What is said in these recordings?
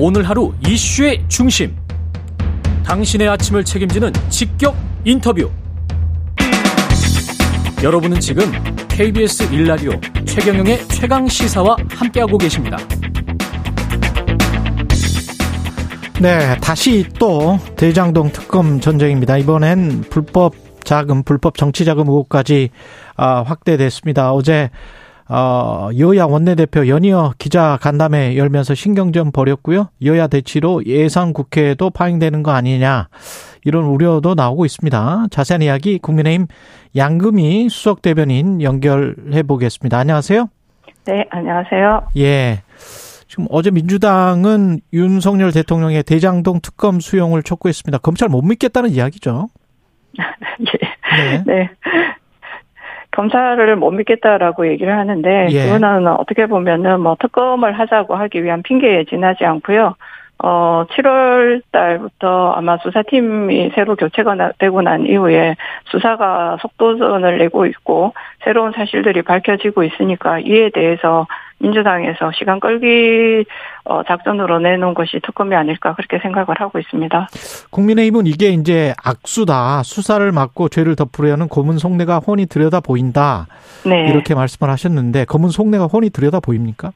오늘 하루 이슈의 중심. 당신의 아침을 책임지는 직격 인터뷰. 여러분은 지금 KBS 일라디오 최경영의 최강 시사와 함께하고 계십니다. 네, 다시 또 대장동 특검 전쟁입니다. 이번엔 불법 자금, 불법 정치 자금 의혹까지 아, 확대됐습니다. 어제 어, 여야 원내대표 연이어 기자 간담회 열면서 신경전 벌였고요. 여야 대치로 예상 국회에도 파행되는 거 아니냐 이런 우려도 나오고 있습니다. 자세한 이야기 국민의힘 양금희 수석 대변인 연결해 보겠습니다. 안녕하세요. 네, 안녕하세요. 예. 지금 어제 민주당은 윤석열 대통령의 대장동 특검 수용을 촉구했습니다. 검찰 못 믿겠다는 이야기죠. 예. 네. 네. 검찰을 못 믿겠다라고 얘기를 하는데 예. 그거는 어떻게 보면은 뭐 특검을 하자고 하기 위한 핑계에 지나지 않고요. 어, 7월 달부터 아마 수사팀이 새로 교체가 되고 난 이후에 수사가 속도전을 내고 있고 새로운 사실들이 밝혀지고 있으니까 이에 대해서 민주당에서 시간 끌기 어, 작전으로 내놓은 것이 특검이 아닐까 그렇게 생각을 하고 있습니다. 국민의힘은 이게 이제 악수다 수사를 막고 죄를 덮으려는 고문 속내가 훤히 들여다 보인다. 네. 이렇게 말씀을 하셨는데 검은 속내가 훤히 들여다 보입니까?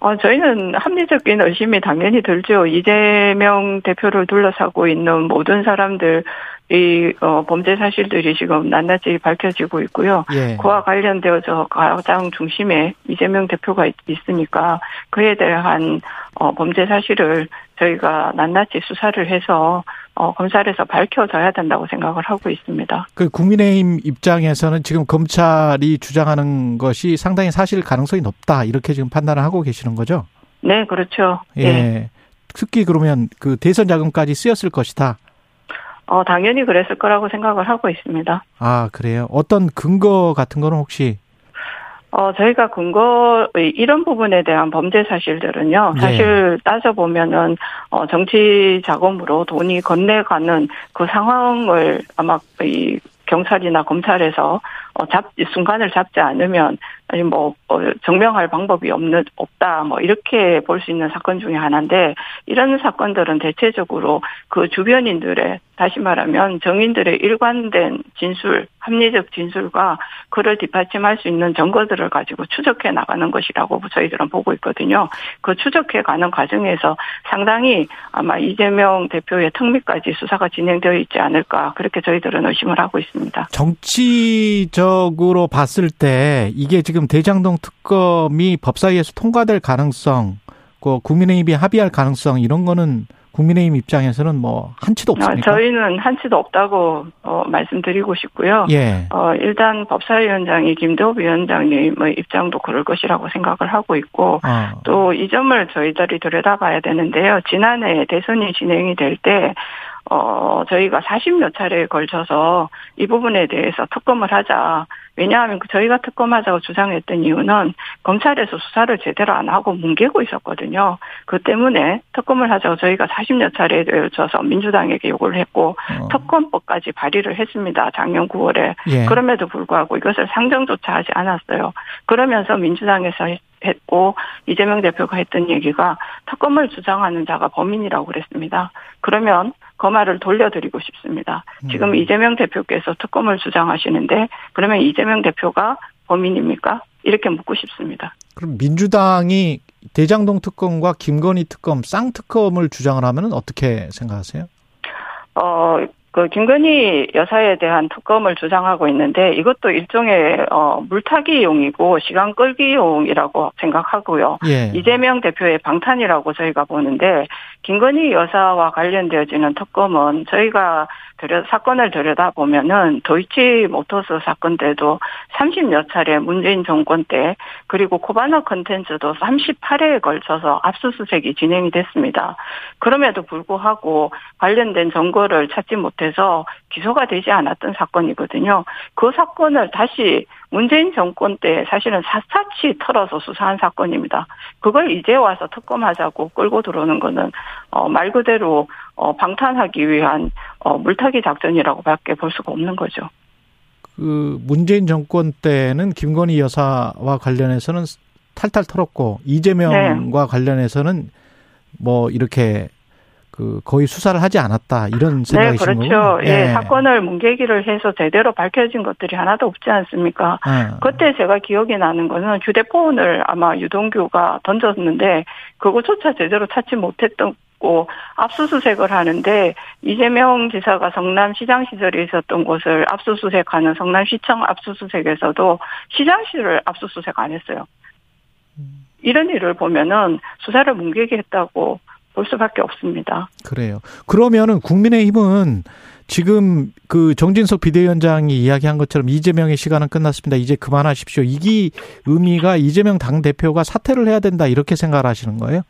어, 저희는 합리적인 의심이 당연히 들죠. 이재명 대표를 둘러싸고 있는 모든 사람들, 이, 어, 범죄 사실들이 지금 낱낱이 밝혀지고 있고요. 예. 그와 관련되어서 가장 중심에 이재명 대표가 있, 있으니까 그에 대한, 어, 범죄 사실을 저희가 낱낱이 수사를 해서 어, 검찰에서 밝혀져야 된다고 생각을 하고 있습니다. 그 국민의힘 입장에서는 지금 검찰이 주장하는 것이 상당히 사실 가능성이 높다 이렇게 지금 판단을 하고 계시는 거죠? 네, 그렇죠. 예. 네. 특히 그러면 그 대선 자금까지 쓰였을 것이다. 어, 당연히 그랬을 거라고 생각을 하고 있습니다. 아, 그래요? 어떤 근거 같은 거는 혹시 어, 저희가 근거, 이런 부분에 대한 범죄 사실들은요, 네. 사실 네. 따져보면은, 어, 정치 자금으로 돈이 건네가는 그 상황을 아마 이 경찰이나 검찰에서 어, 잡, 순간을 잡지 않으면, 아니 뭐, 어, 증명할 방법이 없는, 없다, 뭐, 이렇게 볼 수 있는 사건 중에 하나인데, 이런 사건들은 대체적으로 그 주변인들의 다시 말하면 정인들의 일관된 진술, 합리적 진술과 그를 뒷받침할 수 있는 증거들을 가지고 추적해 나가는 것이라고 저희들은 보고 있거든요. 그 추적해 가는 과정에서 상당히 아마 이재명 대표의 특미까지 수사가 진행되어 있지 않을까 그렇게 저희들은 의심을 하고 있습니다. 정치적으로 봤을 때 이게 지금 대장동 특검이 법사위에서 통과될 가능성, 그 국민의힘이 합의할 가능성 이런 거는 국민의힘 입장에서는 뭐 한치도 없습니까? 어, 저희는 한치도 없다고 어, 말씀드리고 싶고요. 예. 어, 일단 법사위원장이 김대호 위원장님의 입장도 그럴 것이라고 생각을 하고 있고 아. 또이 점을 저희들이 들여다봐야 되는데요. 지난해 대선이 진행이 될때 어, 저희가 40몇 차례에 걸쳐서 이 부분에 대해서 특검을 하자. 왜냐하면 그 저희가 특검하자고 주장했던 이유는 검찰에서 수사를 제대로 안 하고 뭉개고 있었거든요. 그 때문에 특검을 하자고 저희가 40여 차례에 걸쳐서 민주당에게 요구를 했고 어. 특검법까지 발의를 했습니다. 작년 9월에. 예. 그럼에도 불구하고 이것을 상정조차 하지 않았어요. 그러면서 민주당에서 했고 이재명 대표가 했던 얘기가 특검을 주장하는 자가 범인이라고 그랬습니다. 그러면 그 말을 돌려드리고 싶습니다. 지금 음. 이재명 대표께서 특검을 주장하시는데 그러면 이재명 대표가 범인입니까? 이렇게 묻고 싶습니다. 그럼 민주당이 대장동 특검과 김건희 특검 쌍특검을 주장을 하면 어떻게 생각하세요? 어, 그 김건희 여사에 대한 특검을 주장하고 있는데 이것도 일종의 어 물타기용이고 시간 끌기용이라고 생각하고요. 예. 이재명 대표의 방탄이라고 저희가 보는데 김건희 여사와 관련되어지는 특검은 저희가 들여 사건을 들여다 보면은 도이치 모터스 사건 때도 30여 차례 문재인 정권 때 그리고 코바나 컨텐츠도 38회에 걸쳐서 압수수색이 진행이 됐습니다. 그럼에도 불구하고 관련된 정보를 찾지 못해 서 기소가 되지 않았던 사건이거든요. 그 사건을 다시 문재인 정권 때 사실은 샅샅이 털어서 수사한 사건입니다. 그걸 이제 와서 특검하자고 끌고 들어오는 거는 어, 말 그대로 어, 방탄하기 위한 어, 물타기 작전이라고밖에 볼 수가 없는 거죠. 그 문재인 정권 때는 김건희 여사와 관련해서는 탈탈 털었고 이재명과 네. 관련해서는 뭐 이렇게 그 거의 수사를 하지 않았다 이런 생각이신 네, 그렇죠. 예. 예. 사건을 문계기를 해서 제대로 밝혀진 것들이 하나도 없지 않습니까? 예. 그때 제가 기억이 나는 거는 휴대폰을 아마 유동규가 던졌는데 그거조차 제대로 찾지 못했던 고 압수수색을 하는데 이재명 지사가 성남시장 시절에 있었던 곳을 압수수색하는 성남시청 압수수색에서도 시장실을 압수수색 안 했어요. 이런 일을 보면은 수사를 뭉개게 했다고 볼 수밖에 없습니다. 그래요. 그러면은 국민의힘은 지금 그 정진석 비대위원장이 이야기한 것처럼 이재명의 시간은 끝났습니다. 이제 그만하십시오. 이기 의미가 이재명 당 대표가 사퇴를 해야 된다 이렇게 생각을 하시는 거예요?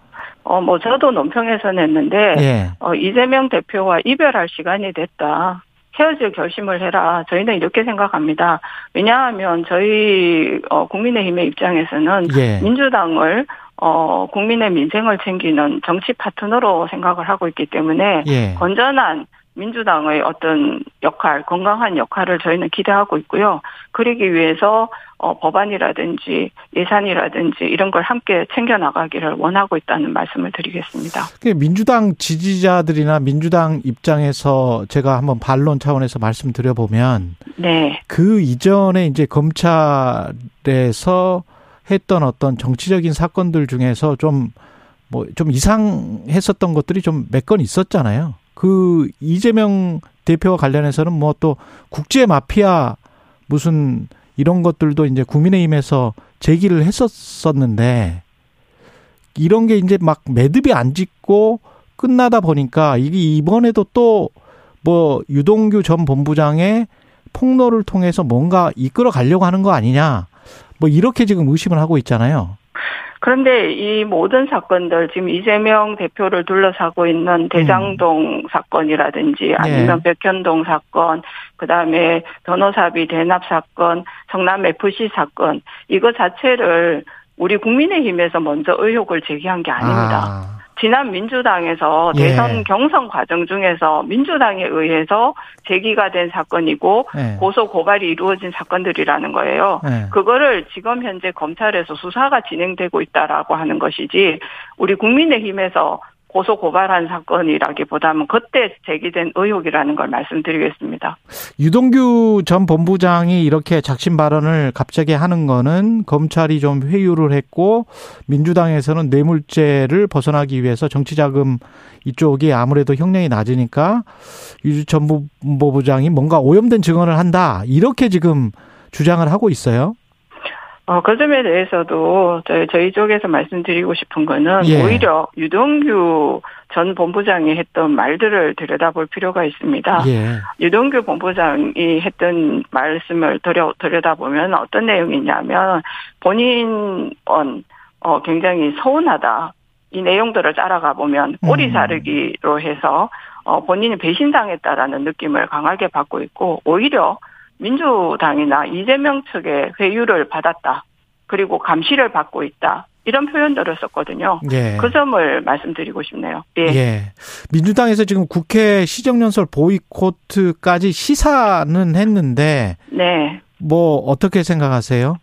어, 뭐, 저도 논평에서 냈는데, 예. 어, 이재명 대표와 이별할 시간이 됐다. 헤어질 결심을 해라. 저희는 이렇게 생각합니다. 왜냐하면 저희 어, 국민의힘의 입장에서는 예. 민주당을 어, 국민의 민생을 챙기는 정치 파트너로 생각을 하고 있기 때문에 예. 건전한 민주당의 어떤 역할, 건강한 역할을 저희는 기대하고 있고요. 그러기 위해서 어, 법안이라든지 예산이라든지 이런 걸 함께 챙겨 나가기를 원하고 있다는 말씀을 드리겠습니다. 민주당 지지자들이나 민주당 입장에서 제가 한번 반론 차원에서 말씀드려 보면 네. 그 이전에 이제 검찰에서 했던 어떤 정치적인 사건들 중에서 좀 뭐좀 좀 이상했었던 것들이 좀 몇 건 있었잖아요. 그 이재명 대표와 관련해서는 뭐 또 국제 마피아 무슨 이런 것들도 이제 국민의힘에서 제기를 했었었는데 이런 게 이제 막 매듭이 안 짓고 끝나다 보니까 이게 이번에도 또 뭐 유동규 전 본부장의 폭로를 통해서 뭔가 이끌어 가려고 하는 거 아니냐. 뭐 이렇게 지금 의심을 하고 있잖아요. 그런데 이 모든 사건들 지금 이재명 대표를 둘러싸고 있는 대장동 음. 사건이라든지 아니면 네. 백현동 사건, 그다음에 변호사비 대납 사건, 성남 FC 사건 이거 자체를 우리 국민의힘에서 먼저 의혹을 제기한 게 아닙니다. 아. 지난 민주당에서 예. 대선 경선 과정 중에서 민주당에 의해서 제기가 된 사건이고 예. 고소 고발이 이루어진 사건들이라는 거예요. 예. 그거를 지금 현재 검찰에서 수사가 진행되고 있다라고 하는 것이지 우리 국민의힘에서 고소 고발한 사건이라기보다는 그때 제기된 의혹이라는 걸 말씀드리겠습니다. 유동규 전 본부장이 이렇게 작심 발언을 갑자기 하는 거는 검찰이 좀 회유를 했고 민주당에서는 뇌물죄를 벗어나기 위해서 정치자금 이쪽이 아무래도 형량이 낮으니까 유 전 본부장이 뭔가 오염된 증언을 한다 이렇게 지금 주장을 하고 있어요. 어, 그 점에 대해서도 저희, 저희 쪽에서 말씀드리고 싶은 거는 예. 오히려 유동규 전 본부장이 했던 말들을 들여다볼 필요가 있습니다. 예. 유동규 본부장이 했던 말씀을 들여, 들여다보면 어떤 내용이냐면 본인 은 어, 굉장히 서운하다. 이 내용들을 따라가 보면 꼬리 음. 자르기로 해서 어, 본인이 배신당했다라는 느낌을 강하게 받고 있고 오히려 민주당이나 이재명 측의 회유를 받았다. 그리고 감시를 받고 있다. 이런 표현들을 썼거든요. 예. 그 점을 말씀드리고 싶네요. 예. 예. 민주당에서 지금 국회 시정연설 보이코트까지 시사는 했는데 네. 뭐 어떻게 생각하세요?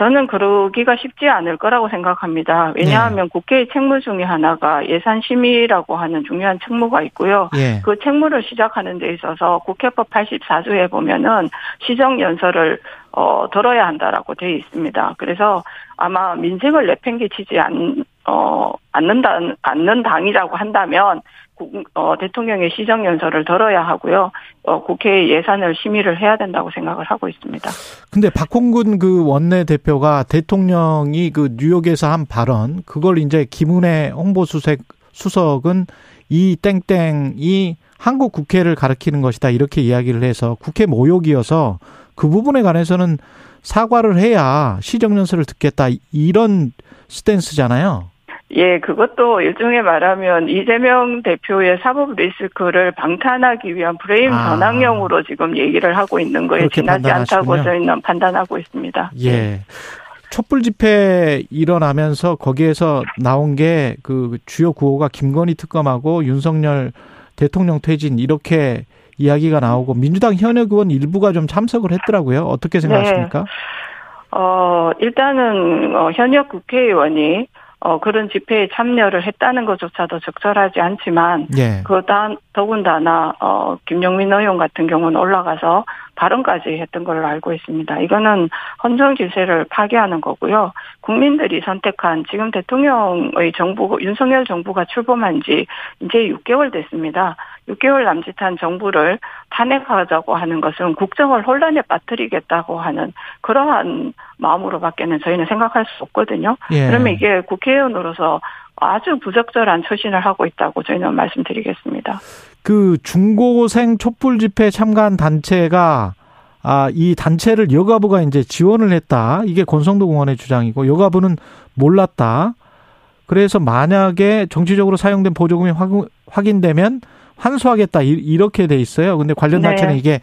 저는 그러기가 쉽지 않을 거라고 생각합니다. 왜냐하면 네. 국회의 책무 중에 하나가 예산 심의라고 하는 중요한 책무가 있고요. 예. 그 책무를 시작하는 데 있어서 국회법 84조에 보면은 시정 연설을 어 들어야 한다라고 되어 있습니다. 그래서 아마 민생을 내팽개치지 않, 어, 않는다, 않는 당이라고 한다면 어, 대통령의 시정연설을 들어야 하고요. 어, 국회 예산을 심의를 해야 된다고 생각을 하고 있습니다. 근데 박홍근 그 원내 대표가 대통령이 그 뉴욕에서 한 발언 그걸 이제 김은혜 홍보수석 수석은 이 땡땡이 한국 국회를 가리키는 것이다 이렇게 이야기를 해서 국회 모욕이어서 그 부분에 관해서는 사과를 해야 시정연설을 듣겠다 이런 스탠스잖아요. 예, 그것도 일종의 말하면 이재명 대표의 사법 리스크를 방탄하기 위한 프레임 아. 전환형으로 지금 얘기를 하고 있는 거에 지나지 않다고 저희는 판단하고 있습니다. 예. 네. 촛불 집회 일어나면서 거기에서 나온 게 그 주요 구호가 김건희 특검하고 윤석열 대통령 퇴진 이렇게 이야기가 나오고 민주당 현역 의원 일부가 좀 참석을 했더라고요. 어떻게 생각하십니까? 네. 어, 일단은 어, 현역 국회의원이 어, 그런 집회에 참여를 했다는 것조차도 적절하지 않지만, 예. 그 다, 더군다나, 어, 김영민 의원 같은 경우는 올라가서 발언까지 했던 걸로 알고 있습니다. 이거는 헌정 질서를 파괴하는 거고요. 국민들이 선택한 지금 대통령의 정부, 윤석열 정부가 출범한 지 이제 6개월 됐습니다. 6개월 남짓한 정부를 탄핵하자고 하는 것은 국정을 혼란에 빠뜨리겠다고 하는 그러한 마음으로밖에는 저희는 생각할 수 없거든요. 예. 그러면 이게 국회의원으로서 아주 부적절한 처신을 하고 있다고 저희는 말씀드리겠습니다. 그 중고생 촛불 집회 참가한 단체가 아, 이 단체를 여가부가 이제 지원을 했다. 이게 권성도 공원의 주장이고 여가부는 몰랐다. 그래서 만약에 정치적으로 사용된 보조금이 확인되면 환수하겠다 이렇게 돼 있어요. 근데 관련 네. 단체는 네. 이게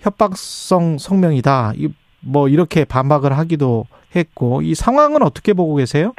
협박성 성명이다. 뭐 이렇게 반박을 하기도 했고 이 상황은 어떻게 보고 계세요?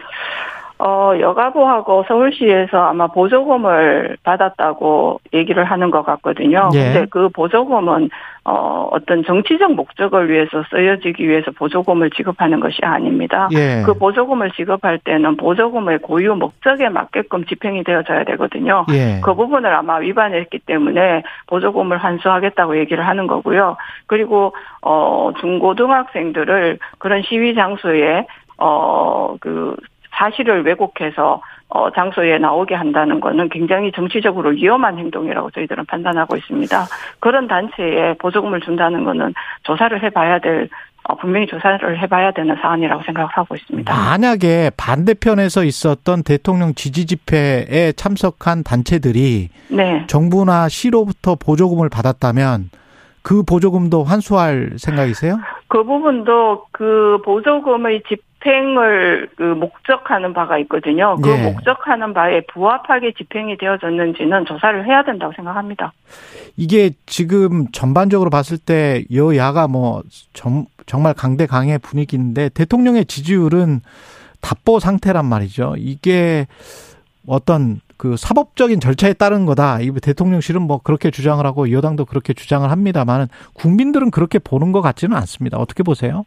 어, 여가부하고 서울시에서 아마 보조금을 받았다고 얘기를 하는 것 같거든요. 예. 근데 그 보조금은 어, 어떤 정치적 목적을 위해서 쓰여지기 위해서 보조금을 지급하는 것이 아닙니다. 예. 그 보조금을 지급할 때는 보조금의 고유 목적에 맞게끔 집행이 되어져야 되거든요. 예. 그 부분을 아마 위반했기 때문에 보조금을 환수하겠다고 얘기를 하는 거고요. 그리고 어 중고등학생들을 그런 시위 장소에 어 그 사실을 왜곡해서 어, 장소에 나오게 한다는 것은 굉장히 정치적으로 위험한 행동이라고 저희들은 판단하고 있습니다. 그런 단체에 보조금을 준다는 것은 조사를 해봐야 될 어, 분명히 조사를 해봐야 되는 사안이라고 생각을 하고 있습니다. 만약에 반대편에서 있었던 대통령 지지 집회에 참석한 단체들이 네. 정부나 시로부터 보조금을 받았다면 그 보조금도 환수할 생각이세요? 그 부분도 그 보조금의 집 집행을 그 목적하는 바가 있거든요. 그 예. 목적하는 바에 부합하게 집행이 되어졌는지는 조사를 해야 된다고 생각합니다. 이게 지금 전반적으로 봤을 때 여야가 뭐 정, 정말 강대강의 분위기인데 대통령의 지지율은 답보 상태란 말이죠. 이게 어떤 그 사법적인 절차에 따른 거다. 이 대통령실은 뭐 그렇게 주장을 하고 여당도 그렇게 주장을 합니다만 국민들은 그렇게 보는 것 같지는 않습니다. 어떻게 보세요?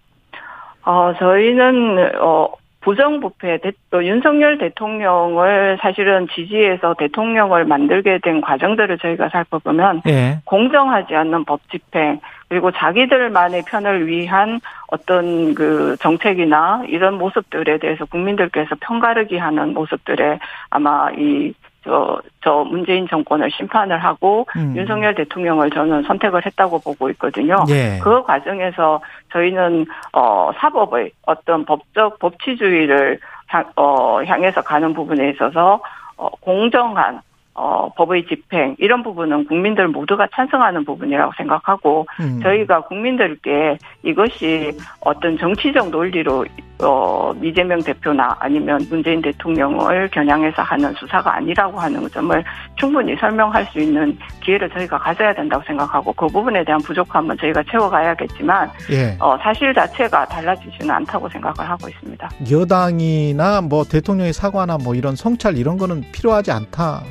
어, 저희는, 어, 부정부패, 또 윤석열 대통령을 사실은 지지해서 대통령을 만들게 된 과정들을 저희가 살펴보면 예. 공정하지 않는 법 집행 그리고 자기들만의 편을 위한 어떤 그 정책이나 이런 모습들에 대해서 국민들께서 편가르기 하는 모습들에 아마 이 저, 저 문재인 정권을 심판을 하고 음. 윤석열 대통령을 저는 선택을 했다고 보고 있거든요. 예. 그 과정에서 저희는 어 사법의 어떤 법적 법치주의를 향, 어 향해서 가는 부분에 있어서 어 공정한 어, 법의 집행 이런 부분은 국민들 모두가 찬성하는 부분이라고 생각하고 음. 저희가 국민들께 이것이 어떤 정치적 논리로 어, 이재명 대표나 아니면 문재인 대통령을 겨냥해서 하는 수사가 아니라고 하는 점을 충분히 설명할 수 있는 기회를 저희가 가져야 된다고 생각하고 그 부분에 대한 부족함은 저희가 채워가야겠지만 예. 어, 사실 자체가 달라지지는 않다고 생각을 하고 있습니다. 여당이나 뭐 대통령의 사과나 뭐 이런 성찰 이런 거는 필요하지 않다.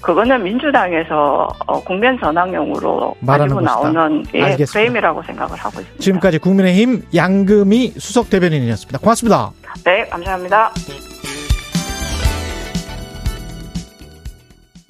그거는 민주당에서 어, 국면 전환용으로 가지고 나오는 예, 프레임이라고 생각을 하고 있습니다. 지금까지 국민의힘 양금희 수석 대변인이었습니다. 고맙습니다. 네, 감사합니다.